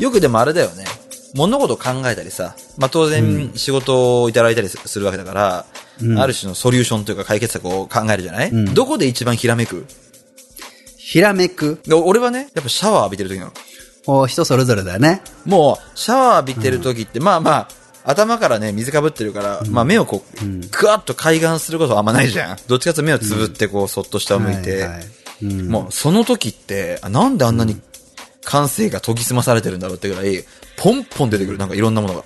よくでもあれだよね。物事を考えたりさ、まあ、当然仕事をいただいたりするわけだから、ある種のソリューションというか解決策を考えるじゃない、どこで一番ひらめく？ひらめく？で俺はね、やっぱシャワー浴びてる時なの。お人それぞれだよね。もう、シャワー浴びてる時って、まあまあ、頭からね、水かぶってるから、まあ目をこう、ぐわっと開眼することはあんまないじゃん。どっちかというと目をつぶってこう、そっと下を向いて、はいはい。うん。もうその時って、あなんであんなに感性が研ぎ澄まされてるんだろうってぐらい、ポンポン出てくる、なんかいろんなものが。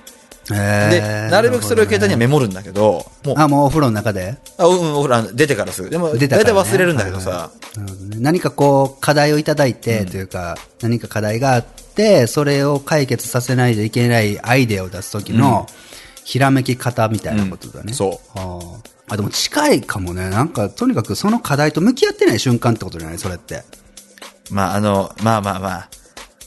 で、えーなるべくそれを携帯にはメモるんだけど、もう、あ、もうお風呂の中で？あ、うん、ほら、出てからすぐ。でも、大出たから忘れるんだけどさ、はい。はいなるほどね。何かこう、課題をいただいて、というか、何か課題があって、それを解決させないといけないアイデアを出す時の、ひらめき方みたいなことだね。うん。そう。あ、でも近いかもね。なんか、とにかくその課題と向き合ってない瞬間ってことじゃない？それって。まあ、あの、まあまあまあ、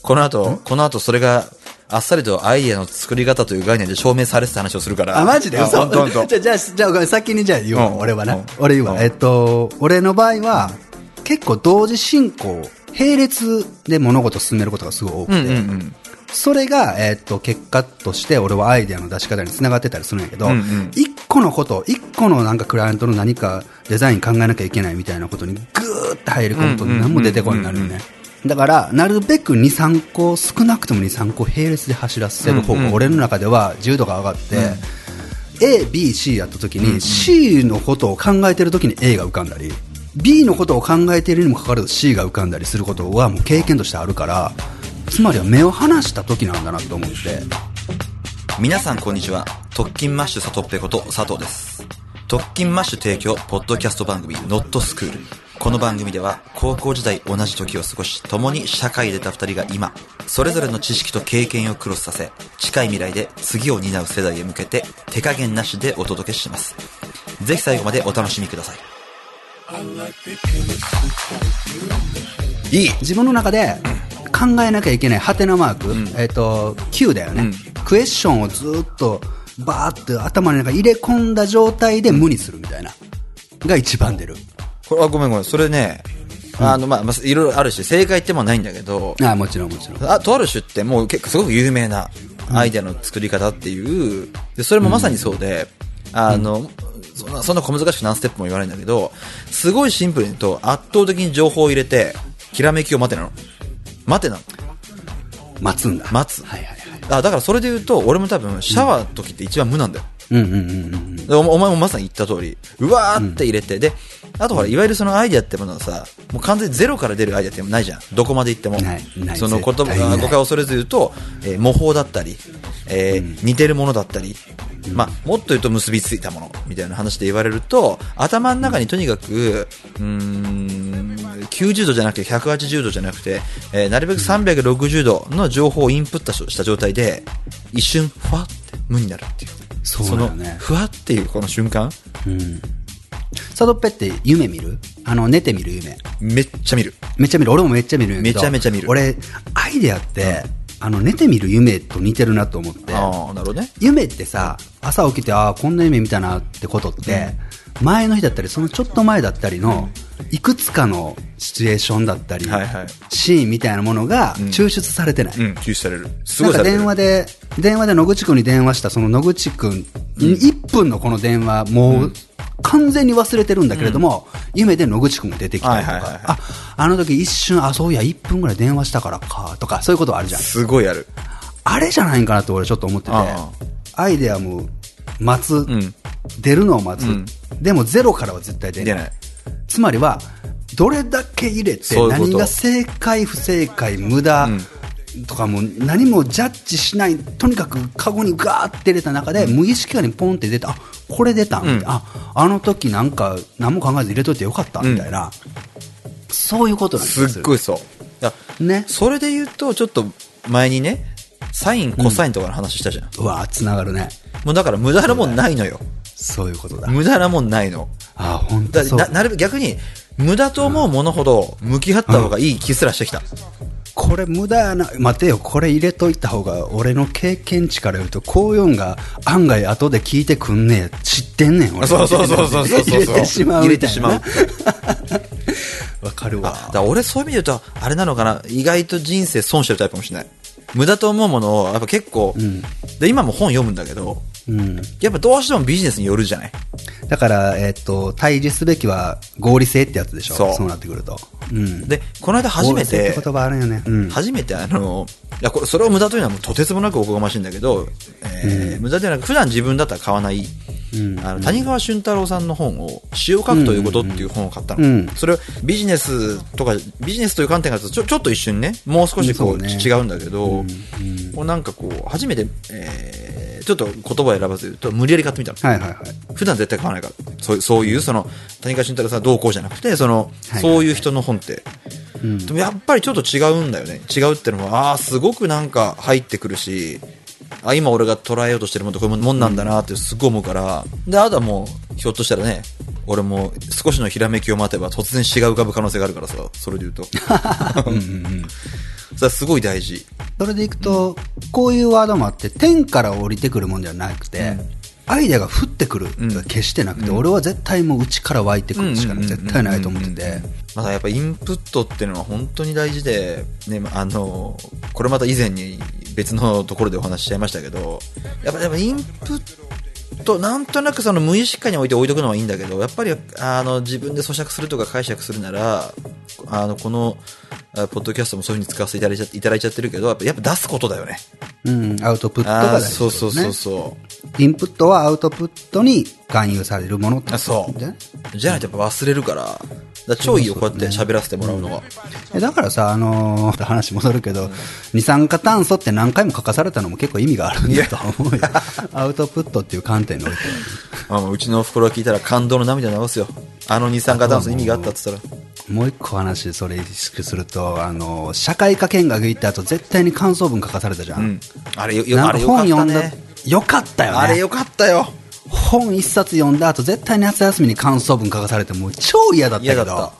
この後、この後それが、あっさりとアイデアの作り方という概念で証明されてた話をするから。あ、マジで？あ嘘ほんとほんとじゃあ、じゃあ、じゃ先にじゃあ言おう、うん俺はな。うん俺言うわ。うんえっと、俺の場合は、結構同時進行、並列で物事を進めることがすごい多くて、うんうんうん。それが、えっと、結果として俺はアイデアの出し方につながってたりするんやけど、うんうん一個のこと、一個のなんかクライアントの何かデザイン考えなきゃいけないみたいなことにぐーって入り込むと何も出てこないなるよね。だから、なるべく2、3個、少なくとも2、3個並列で走らせる方が、俺の中では自由度が上がって、A、B、C やった時に、C のことを考えてる時に A が浮かんだり、B のことを考えているにもかかわらず C が浮かんだりすることはもう経験としてあるから、つまりは目を離した時なんだなと思って、皆さんこんにちは。特勤マッシュサトッペこと佐藤です。特勤マッシュ提供、ポッドキャスト番組、ノットスクール。この番組では、高校時代同じ時を過ごし、共に社会で出た二人が今、それぞれの知識と経験をクロスさせ、近い未来で次を担う世代へ向けて、手加減なしでお届けします。ぜひ最後までお楽しみください。いい自分の中で考えなきゃいけないハテナマーク、えっ、と、Q だよね、クエスチョンをずっとバーって頭の中に入れ込んだ状態で無にするみたいな。が一番出る。これあ、ごめんごめん。それね、あの、まあ、まあ、いろいろあるし、正解ってもないんだけど、あもちろんもちろん。あとある種ってもう結構すごく有名なアイデアの作り方っていう、でそれもまさにそうで、あの、そんな、そんな小難しく何ステップも言わないんだけど、すごいシンプルに言うと、圧倒的に情報を入れて、ひらめきを待てなの。待てなの。待つんだ。待つ。はいはいはい。あだからそれで言うと、俺も多分、シャワーの時って一番無なんだよ。うんうんうんうん。でおお前もまさに言った通り、うわーって入れて、で、あとほら、いわゆるそのアイデアってものはさ、もう完全にゼロから出るアイデアってないじゃん。どこまで行っても。その言葉、誤解を恐れず言うと、えー模倣だったり、えー似てるものだったり、まあ、もっと言うと結びついたもの、みたいな話で言われると、頭の中にとにかく、うーん、90度じゃなくて180度じゃなくて、えーなるべく360度の情報をインプットした状態で、一瞬、ふわって無になるっていう。その、ふわっていうこの瞬間、サドッペって夢見る？あの、寝て見る夢。めっちゃ見る。めっちゃ見る？俺もめっちゃ見るんやけどめちゃめちゃ見る俺、アイデアって、あの、寝て見る夢と似てるなと思って。ああ、なるほどね。夢ってさ、朝起きて、ああ、こんな夢見たなってことって、前の日だったり、そのちょっと前だったりの、いくつかのシチュエーションだったり、はいはいシーンみたいなものが抽出されてない。うん、吸収される。すなんかごいされてる。電話で、電話で野口くんに電話したその野口くん、1分のこの電話、もう完全に忘れてるんだけれども、夢で野口くんが出てきたりとか、あ、あの時一瞬、あ、そういや、1分ぐらい電話したからか、とか、そういうことあるじゃん。すごいある。あれじゃないんかなって俺ちょっと思っててあ、アイデアも待つ、ん。出るのを待つ、ん。でもゼロからは絶対出ない。出ない。つまりは、どれだけ入れて、何が正解、不正解、無駄、とかもう何もジャッジしない、とにかくカゴにガーって入れた中で、無意識化にポンって出た、あこれ出たん、ああの時なんか何も考えず入れといてよかった、みたいな、そういうことなんですすっごいそう。いやね。それで言うと、ちょっと前にね、サイン、コサインとかの話したじゃん。うわつながるね。もうだから無駄なもんないのよ。そういうことだ。無駄なもんないの。あ本当な。なるべく逆に、無駄と思うものほど向き合った方がいい気すらしてきた。これ無駄やな。待てよ、これ入れといた方が、俺の経験値から言うと、こういうんが案外後で聞いてくんねえ。知ってんねん、俺。そうそうそうそうそうそう 入れてしまうみたいな。わかるわ。だ俺そういう意味で言うと、あれなのかな、意外と人生損してるタイプかもしれない。無駄と思うものを、やっぱ結構、で、今も本読むんだけど、うん。やっぱどうしてもビジネスによるじゃない？だから、えっ、と、対峙すべきは合理性ってやつでしょ？そうそうなってくると。うん。で、この間初めて言葉あるよね。うん。初めてあの、いや、これ、それを無駄というのはとてつもなくおこがましいんだけど、えー無駄ではなく、普段自分だったら買わない、うんあの、谷川俊太郎さんの本を、詩を書くということっていう本を買ったの。うんそれをビジネスとか、ビジネスという観点からすると、ちょ、ちょっと一瞬ね、もう少しこうね違うんだけど、こうなんかこう、初めて、えーちょっと言葉を選ばず言うと、無理やり買ってみたの。はいはいはい。普段絶対買わないから。そうそういう、その、谷川俊太郎さんどうこうじゃなくて、その、はいそういう人の本って、うん。でもやっぱりちょっと違うんだよね。違うってのは、ああー、すごくなんか入ってくるし、あ今俺が捉えようとしてるものってこういうもんなんだなってすごい思うから、で、あとはもう、ひょっとしたらね、俺も少しのひらめきを待てば突然詩が浮かぶ可能性があるからさ、それで言うと。うんうんうん。それはすごい大事。それでいくと、こういうワードもあって、天から降りてくるもんではなくて、アイデアが降ってくるが決してなくて、俺は絶対もう内から湧いてくるしかうん。うんうんうん絶対ないと思ってて、まだやっぱインプットっていうのは本当に大事で、ね、あの、これまた以前に別のところでお話ししちゃいましたけど、やっぱやっぱインプット、なんとなくその無意識下に置いて置いとくのはいいんだけど、やっぱりあの自分で咀嚼するとか解釈するなら、あの、この、あポッドキャストもそういう風に使わせていただいちゃいただいちゃってるけど、やっぱやっぱ出すことだよね。うん、アウトプットが大事そうそうそうう。そう。インプットはアウトプットに勧誘されるものってそうねじゃないとやっぱ忘れるから、だ超いいよ、こうやって喋らせてもらうのは。えだからさ、あのー話戻るけど、二酸化炭素って何回も書かされたのも結構意味があるんだと思うよ。アウトプットっていう観点においては。あもううちのお袋が聞いたら感動の涙流すよ。あの二酸化炭素意味があったって言ったら。もう一個話、それ意識すると、あのー社会科見学行った後、絶対に感想文書かされたじゃん。うん。あれよ、よかあれよかった本読んだね。、よかったよね。あれよかったよ。本一冊読んだ後、絶対に夏休みに感想文書かされて、もう超嫌だったけど。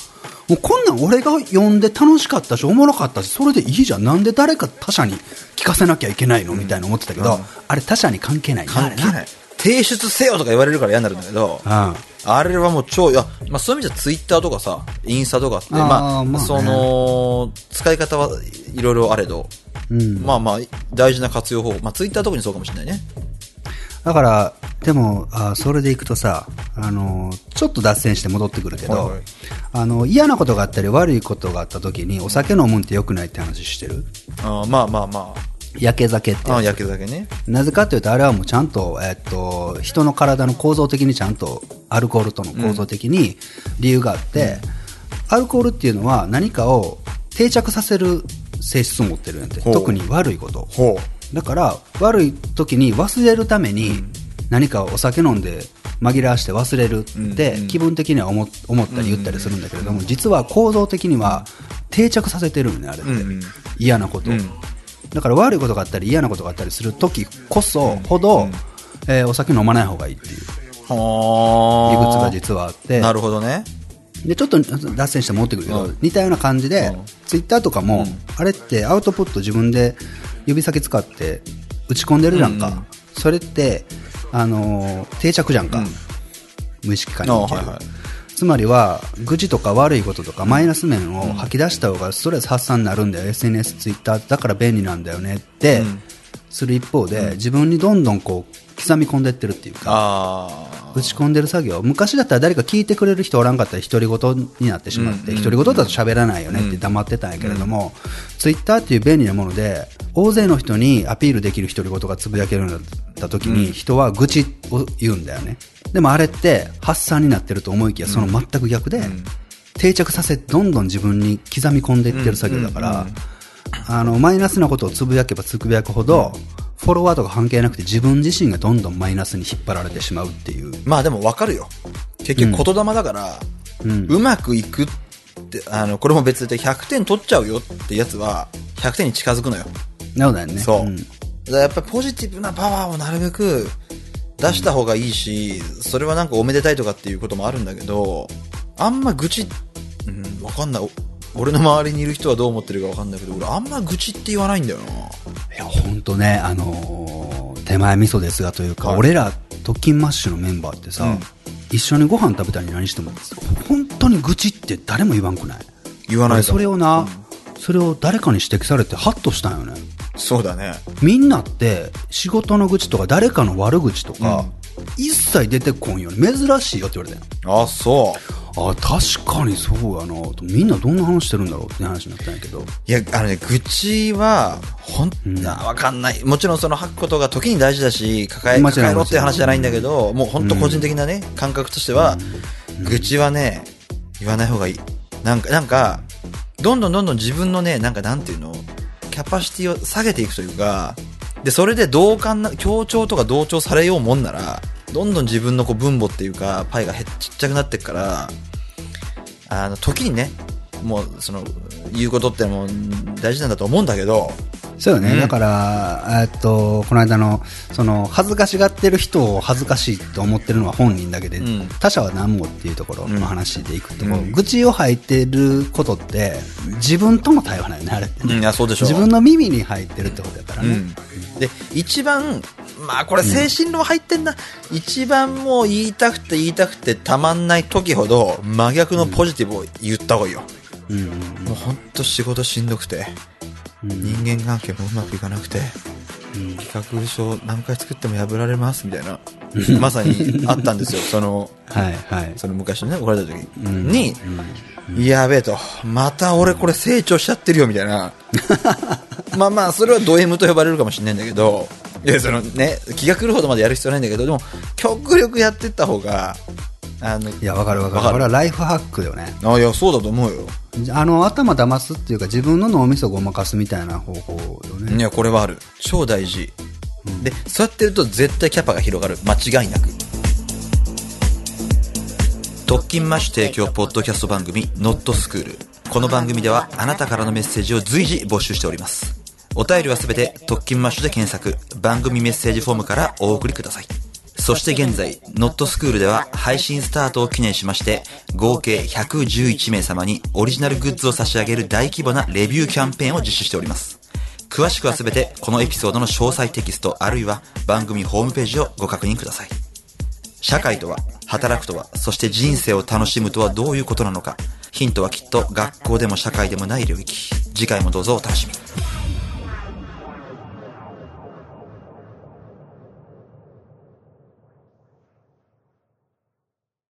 もうこんなん俺が読んで楽しかったし、おもろかったし、それでいいじゃん。なんで誰か他者に聞かせなきゃいけないの？みたいな思ってたけど、うんあれ他者に関係ないな関係ない。提出せよとか言われるから嫌になるんだけど、あれなあれはもう超、いや、まあそういう意味じゃツイッターとかさ、インスタとかって、あーまあ、まあねその、使い方はいろいろあれど、うん。うん。まあまあ、大事な活用方法。まあツイッター特にそうかもしれないね。だから、でも、あそれでいくとさ、あの、ちょっと脱線して戻ってくるけど、はいはいあの、嫌なことがあったり悪いことがあった時に、お酒飲むんって良くないって話してる？あーまあまあま焼け酒ってあ。焼け酒ね。なぜかというと、あれはもうちゃんと、えっと、人の体の構造的にちゃんと、アルコールとの構造的に理由があって、アルコールっていうのは何かを定着させる性質を持ってるんやって。特に悪いこと。ほだから、悪い時に忘れるために、何かお酒飲んで紛らわして忘れるって、気分的には思思ったり言ったりするんだけれども、実は構造的には定着させてるんね、あれって。うんうん嫌なことだから悪いことがあったり嫌なことがあったりする時こそほど、えーお酒飲まない方がいいっていう。は理屈があ。実はあって。なるほどね。でちょっと脱線して戻ってくるけど、うん。似たような感じで、うん。ツイッターとかも、あれってアウトプット自分で指先使って打ち込んでるじゃんか、うん。うんそれって、あのー定着じゃんか、うん。無意識化にける、はいはいつまりは愚痴とか悪いこととかマイナス面を吐き出した方がストレス発散になるんだよ、SNS、ツイッターだから便利なんだよねって、うん。する一方で、自分にどんどんこう刻み込んでってるっていうか。打ち込んでる作業昔だったら誰か聞いてくれる人おらんかったら独り言になってしまって、うん独り言だと喋らないよねって黙ってたんやけれども、ツイッターっていう便利なもので大勢の人にアピールできる独り言がつぶやけるようになった時に、人は愚痴を言うんだよねでもあれって発散になってると思いきやその全く逆で、定着させどんどん自分に刻み込んでいってる作業だから、あのマイナスなことをつぶやけばつぶやくほど、フォロワーとか関係なくて自分自身がどんどんマイナスに引っ張られてしまうっていうまあでも分かるよ。結局言霊だから、うまくいくって、あの、これも別で100点取っちゃうよってやつは、100点に近づくのよ。なのだよね。そう。んだやっぱりポジティブなパワーをなるべく出した方がいいし、それはなんかおめでたいとかっていうこともあるんだけど、あんま愚痴、うん、わかんない。お俺の周りにいる人はどう思ってるかわかんないけど、俺あんま愚痴って言わないんだよな。いや、ほんとね、あのー手前味噌ですがというか、はい俺ら、特勤マッシュのメンバーってさ、うん一緒にご飯食べたり何しても、本当に愚痴って誰も言わんくない？言わない俺それをな、それを誰かに指摘されてハッとしたんよね。そうだね。みんなって仕事の愚痴とか誰かの悪口とか、一切出てこんよ珍しいよって言われてあ、そう。あ確かにそうやな。とみんなどんな話してるんだろうって話になったんやけど。いや、あのね、愚痴は、ほん、うん。あわかんない。もちろんその吐くことが時に大事だし、抱え、抱えろって話じゃないんだけど、もう本当個人的なね、感覚としては、愚痴はね、言わない方がいい。なんか、なんか、どんどんどんどん自分のね、なんかなんていうの、キャパシティを下げていくというか、で、それで同感な、協調とか同調されようもんなら、どんどん自分のこう分母っていうか、パイがへちっちゃくなっていくから、あの、時にね、もう、その、言うことってもう大事なんだと思うんだけど、そうよね、うん。だから、えっと、この間の、その、恥ずかしがってる人を恥ずかしいと思ってるのは本人だけで、うん。他者は何もっていうところの話でいくと、うん。愚痴を吐いてることって、自分との対話なんよね、あれって。自分の耳に入ってるってことだからね。うん。で、一番、まあこれ精神論入ってんな。一番もう言いたくて言いたくてたまんない時ほど真逆のポジティブを言った方がいいよ。うん。うん。もうほんと仕事しんどくて、うん人間関係もうまくいかなくて、企画書何回作っても破られますみたいな、まさにあったんですよ。その、はいはい。その昔のね、怒られた時うんに、やべえと、また俺これ成長しちゃってるよみたいな。まあまあ、それはド M と呼ばれるかもしれないんだけど、いや、そのね、気が狂うほどまでやる必要ないんだけど、でも、極力やってった方が、あの、いや、わかるわかる。わかるこれはライフハックだよね。あ、いや、そうだと思うよ。あの、頭騙すっていうか、自分の脳みそをごまかすみたいな方法よね。いや、これはある。超大事。で、そうやってると絶対キャパが広がる。間違いなく。特勤マッシュ提供ポッドキャスト番組、ノットスクール。この番組ではあなたからのメッセージを随時募集しております。お便りはすべて特勤マッシュで検索、番組メッセージフォームからお送りください。そして現在、ノットスクールでは配信スタートを記念しまして、合計111名様にオリジナルグッズを差し上げる大規模なレビューキャンペーンを実施しております。詳しくはすべてこのエピソードの詳細テキストあるいは番組ホームページをご確認ください。社会とは、働くとは、そして人生を楽しむとはどういうことなのか。ヒントはきっと学校でも社会でもない領域。次回もどうぞお楽しみに。